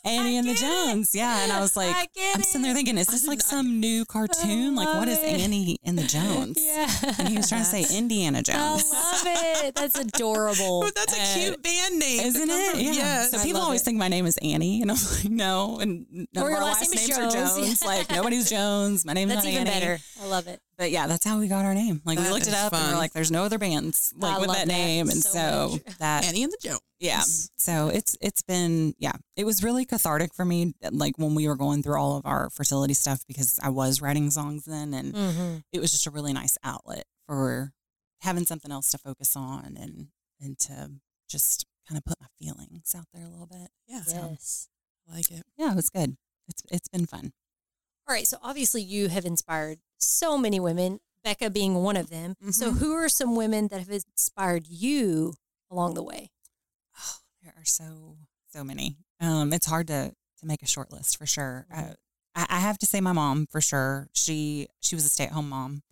Annie and the it. Jones. Yeah. And I was like, I I'm sitting there thinking, is this like some new cartoon? Like, what is it. Annie and the [LAUGHS] Jones? Yeah. And he was trying to say Indiana Jones. I love it. That's adorable. Oh, [LAUGHS] that's a Uh, cute band name. Isn't it? Yeah. Yes. So people always it. think my name is Annie, and I'm [LAUGHS] like, no, and none Or of your our last last name is names are Jones. Jones. like nobody's Jones. My name's That's even Annie. better. I love it. But yeah, that's how we got our name. Like we looked it up, and we're like, there's no other bands like I with that that name, and so so much. that Annie and the Jones. yeah. So it's it's been yeah, it was really cathartic for me. Like when we were going through all of our fertility stuff because I was writing songs then, and Mm-hmm. it was just a really nice outlet for having something else to focus on and and to just kind of put my feelings out there a little bit. Yeah. Yes. I like it. Yeah, it was good. It's it's been fun. All right. So obviously, you have inspired so many women, Becca being one of them. So, Mhm. who are some women that have inspired you along the way? Oh, there are so so many. Um, it's hard to to make a short list for sure. Uh, I, I have to say my mom for sure. She she was a stay at home mom,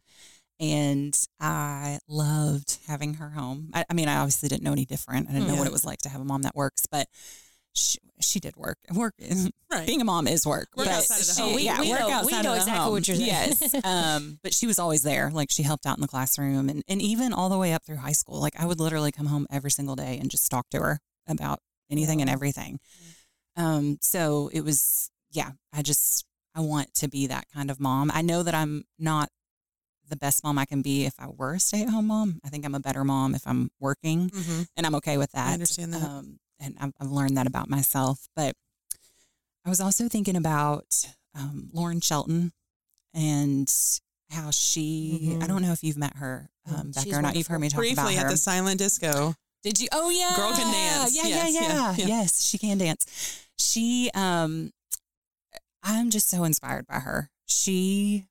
and I loved having her home. I, I mean, I obviously didn't know any different. I didn't know Yeah. what it was like to have a mom that works, but. She, she did work. Work [LAUGHS] Right. being a mom is work. Work but outside of the she- home. We- yeah, we work know- we know of the exactly home. what you're saying. Yes. [LAUGHS] um, but she was always there. Like she helped out in the classroom and, and even all the way up through high school. Like I would literally come home every single day and just talk to her about anything and everything. Um, so it was, yeah, I just, I want to be that kind of mom. I know that I'm not the best mom I can be if I were a stay at home mom. I think I'm a better mom if I'm working Mm-hmm. and I'm okay with that. I understand that. Um, and I've, I've learned that about myself. But I was also thinking about um, Lauren Shelton and how she. I Mhm. don't know if you've met her, Mm, um, Becca, she's or not. You've heard me talk Briefly about her. at the silent disco. Did you? Oh yeah, Girl can dance. Yeah, Yes, yeah, yeah, yeah, yeah. Yes, she can dance. She, um, I'm just so inspired by her. She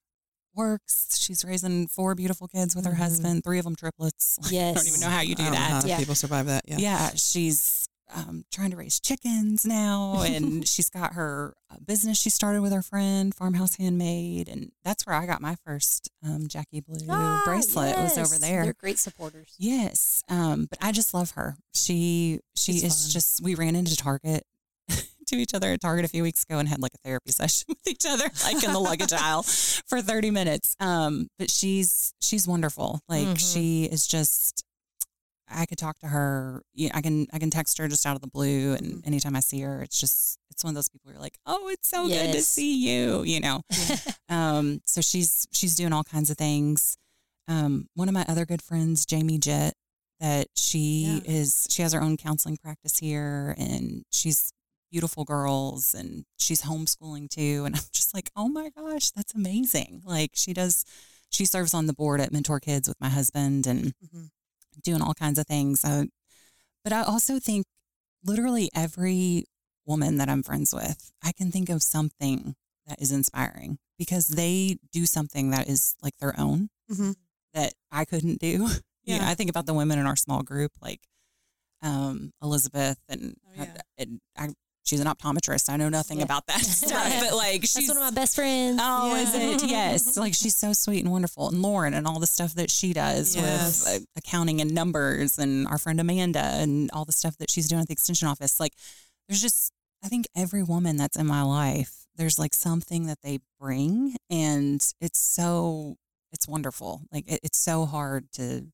works. She's raising four beautiful kids with her Mhm. husband. Three of them triplets. Yes. [LAUGHS] I don't even know how you do I that. how Yeah. people survive that. Yeah. Yeah, she's um, trying to raise chickens now, and [LAUGHS] she's got her uh, business she started with her friend, Farmhouse Handmade, and that's where I got my first um, Jackie Blue Ah, bracelet. Was over there. They're great supporters. Yes, um, but I just love her. She she She's is fun. just. We ran into Target [LAUGHS] to each other at Target a few weeks ago and had like a therapy [LAUGHS] session with each other, like in the luggage aisle for thirty minutes. Um, but she's she's wonderful. Like Mhm. she is just. I could talk to her. I can I can text her just out of the blue, and Mhm. anytime I see her, it's just it's one of those people who are like, oh, it's so good to see you. You know. [LAUGHS] Um, so she's she's doing all kinds of things. Um, one of my other good friends, Jamie Jett, that she Yeah. is she has her own counseling practice here, and she's beautiful girls, and she's homeschooling too. And [LAUGHS] I'm just like, oh my gosh, that's amazing! Like she does, she serves on the board at Mentor Kids with my husband, and Mhm. Doing all kinds of things. Uh, but I also think literally every woman that I'm friends with, I can think of something that is inspiring because they do something that is like their own Mhm. that I couldn't do. [LAUGHS] You know, Yeah. I think about the women in our small group, like um, Elizabeth, and, Oh, yeah. and I, she's an optometrist. I know nothing Yeah. about that [LAUGHS] stuff, but like That's she's one of my best friends. Oh, is it? Yes. [LAUGHS] Like she's so sweet and wonderful. And Lauren and all the stuff that she does Yes. with uh, accounting and numbers and our friend Amanda and all the stuff that she's doing at the extension office. Like there's just, I think every woman that's in my life, there's like something that they bring and it's so, it's wonderful. Like it, it's so hard to,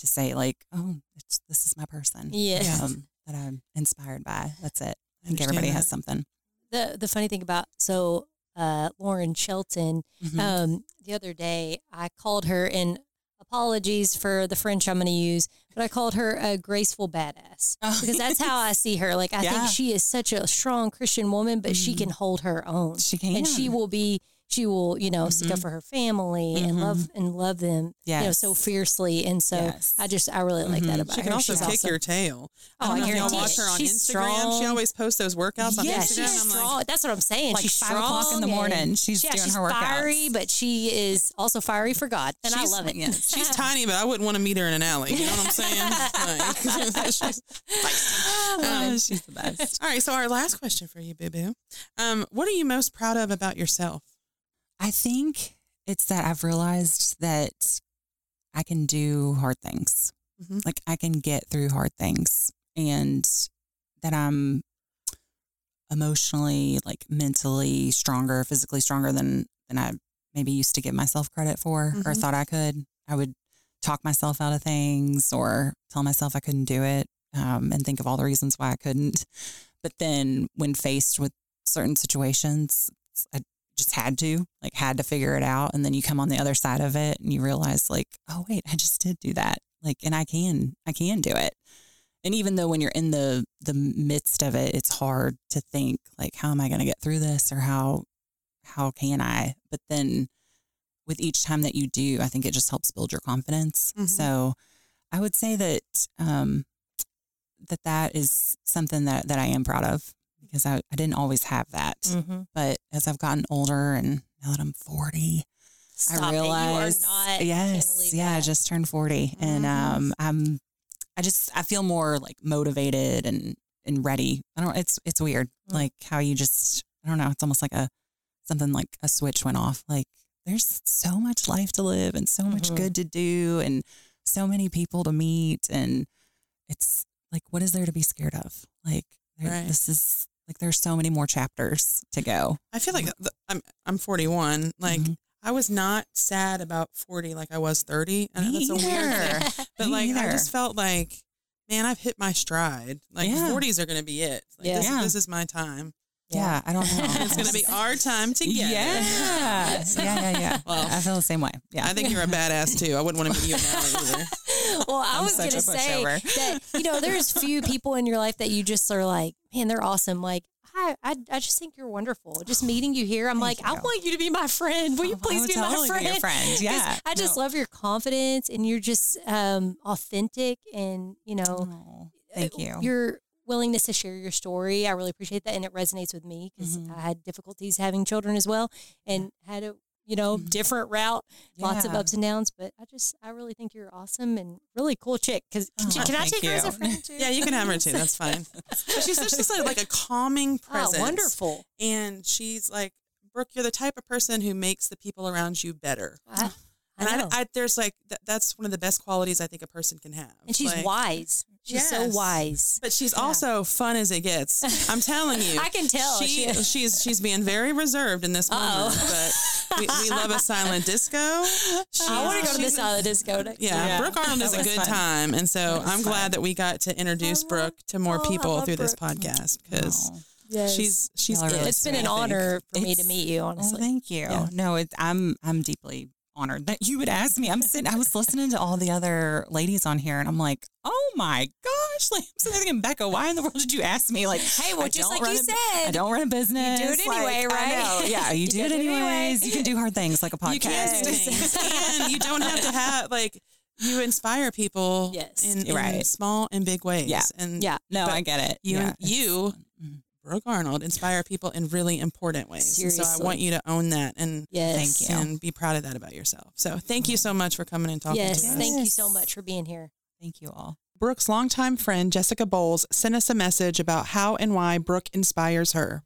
to say like, oh, it's, this is my person. Yes. Um, that I'm inspired by. That's it. I think everybody that. has something. The the funny thing about so uh, Lauren Shelton, Mhm. um, the other day I called her and apologies for the French I'm going to use, but I called her a graceful badass [LAUGHS] Oh, because that's how I see her. Like I Yeah. think she is such a strong Christian woman, but she Mhm. can hold her own, she can. and she will be. She will, you know, stick up for her family and Mhm. love and love them, you know, so fiercely. And so Yes. I just I really like that Mhm. about She her. can also She's kick awesome. your tail. Oh, I don't I know if y'all watch her on She's Instagram. She always posts those workouts on Yeah, Instagram. she's I'm strong. like, That's what I'm saying. Like she's five o'clock in the morning, she's yeah, doing she's her workouts. fiery, but she is also fiery for God, and I She's- love it. yes. she's [LAUGHS] tiny, but I wouldn't want to meet her in an alley. You know what I'm saying? [LAUGHS] Like, [LAUGHS] she's feisty. Um, she's the best. all right. So our last question for you, Boo Boo. Um, what are you most proud of about yourself? I think it's that I've realized that I can do hard things. Mhm. Like I can get through hard things and that I'm emotionally, like mentally stronger, physically stronger than than I maybe used to give myself credit for or Mhm. thought I could. I would talk myself out of things or tell myself I couldn't do it um, and think of all the reasons why I couldn't. But then when faced with certain situations, I just had to, like, had to figure it out. And then you come on the other side of it and you realize, like, oh, wait, I just did do that. Like, and I can, I can do it. And even though when you're in the the midst of it, it's hard to think like, how am I going to get through this, or how how can I? But then with each time that you do, I think it just helps build your confidence. Mhm. So I would say that um, that that is something that that I am proud of because I, I didn't always have that. Mm-hmm. But as I've gotten older and now that I'm 40, Stop I realize, it. You are not. Yes, yeah, I just turned 40 and Mhm. um, I'm, I just, I feel more like motivated and, and ready. I don't, it's, it's weird. Mm. Like how you just, I don't know. It's almost like a, something like a switch went off. Like there's so much life to live and so much Mhm. good to do and so many people to meet. And it's like, what is there to be scared of? Like there- Right. this is like, there's so many more chapters to go. I feel like the, I'm I'm 41. Like Mhm. I was not sad about 40 like I was 30. I know that's a weird thing, [LAUGHS] but like I just felt like, man, I've hit my stride. Like Yeah. 40s are going to be it. Like, Yeah. This, Yeah. this is my time. Yeah, I don't know. [LAUGHS] it's going to be our time together. Yeah. [LAUGHS] yeah, yeah, yeah. Well, I feel the same way. Yeah. I think you're a badass too. I wouldn't want to meet you alley either. [LAUGHS] well, I I'm was going to say that you know there's few people in your life that you just are like, man, they're awesome. Like, I, I, I just think you're wonderful. Just [SIGHS] meeting you here, I'm Thank like, I want you to be my friend. Will you please be my friend? your friend. Yeah. I just No. love your confidence, and you're just um, authentic, and you know, Oh, thank you. your willingness to share your story. I really appreciate that, and it resonates with me because Mhm. I had difficulties having children as well, and had a, you know, different route, lots of ups and downs. But I just, I really think you're awesome and really cool chick. Because Oh, can I thank take her as a friend too? Yeah, you can have her too. [LAUGHS] That's fine. But she's such just like, like a calming [LAUGHS] Ah, presence. wonderful. And she's like, Brooke, you're the type of person who makes the people around you better. I, And I I. I, there's like th- that's one of the best qualities I think a person can have. and she's Like, wise. She's so wise. But she's also fun as it gets. I'm telling you. [LAUGHS] I can tell. She, She- she's she's being very reserved in this Uh-oh. moment. But we, we [LAUGHS] love a silent disco. I want to go to the silent disco. next Yeah, Yeah, Brooke Arnold is a good fun. time, and so I'm glad that we got to introduce love- Brooke to more oh, people love through this podcast because Oh. Yes. she's she's Y'all it, really it's been an honor for me to meet you, Oh, honestly. thank you. Yeah. No, it's I'm I'm deeply honored that you would ask me. I'm sitting. I was listening to all the other ladies on here, and I'm like, oh my gosh! Like I'm sitting there thinking, Becca, why in the world did you ask me? Like, Hey, well, I just like you a- said, I don't run a business. do it anyway, Like, right? Yeah, you, [LAUGHS] You do do it it anyway. anyways. You can do hard things like a podcast. [LAUGHS] You can do things, and you don't have to have like you inspire people Yes. in, in Right. small and big ways. Yeah. and Yeah. No, I get it. you yeah, you. Brooke Arnold inspire people in really important ways. And so I want you to own that and yes. Thank you. and be proud of that about yourself. So thank you so much for coming and talking Yes. to us. Thank you so much for being here. Thank you all. Brooke's longtime friend Jessica Bowles sent us a message about how and why Brooke inspires her.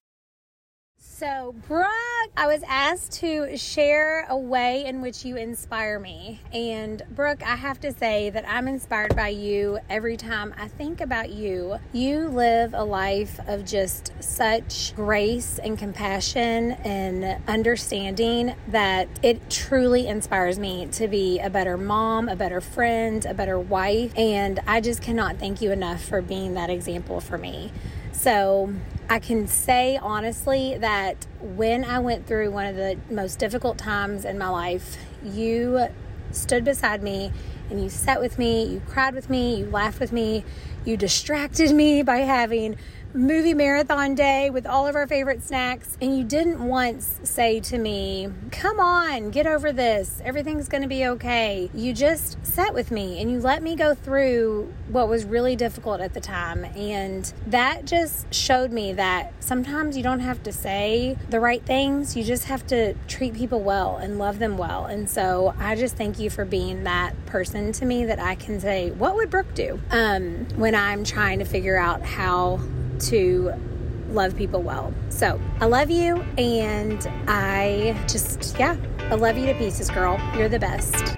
So, Brooke, I was asked to share a way in which you inspire me. And, Brooke, I have to say that I'm inspired by you every time I think about you. You live a life of just such grace and compassion and understanding that it truly inspires me to be a better mom, a better friend, a better wife. And I just cannot thank you enough for being that example for me. So I can say honestly that when I went through one of the most difficult times in my life, you stood beside me and you sat with me, you cried with me, you laughed with me, you distracted me by having movie marathon day with all of our favorite snacks and you didn't once say to me come on get over this. Everything's going to be okay. You just sat with me and you let me go through what was really difficult at the time and that just showed me that sometimes you don't have to say the right things. You just have to treat people well and love them well and so i just thank you for being that person to me that i can say what would brooke do? Um, when i'm trying to figure out how to love people well. So I love you, and I just, yeah, I love you to pieces, girl. You're the best.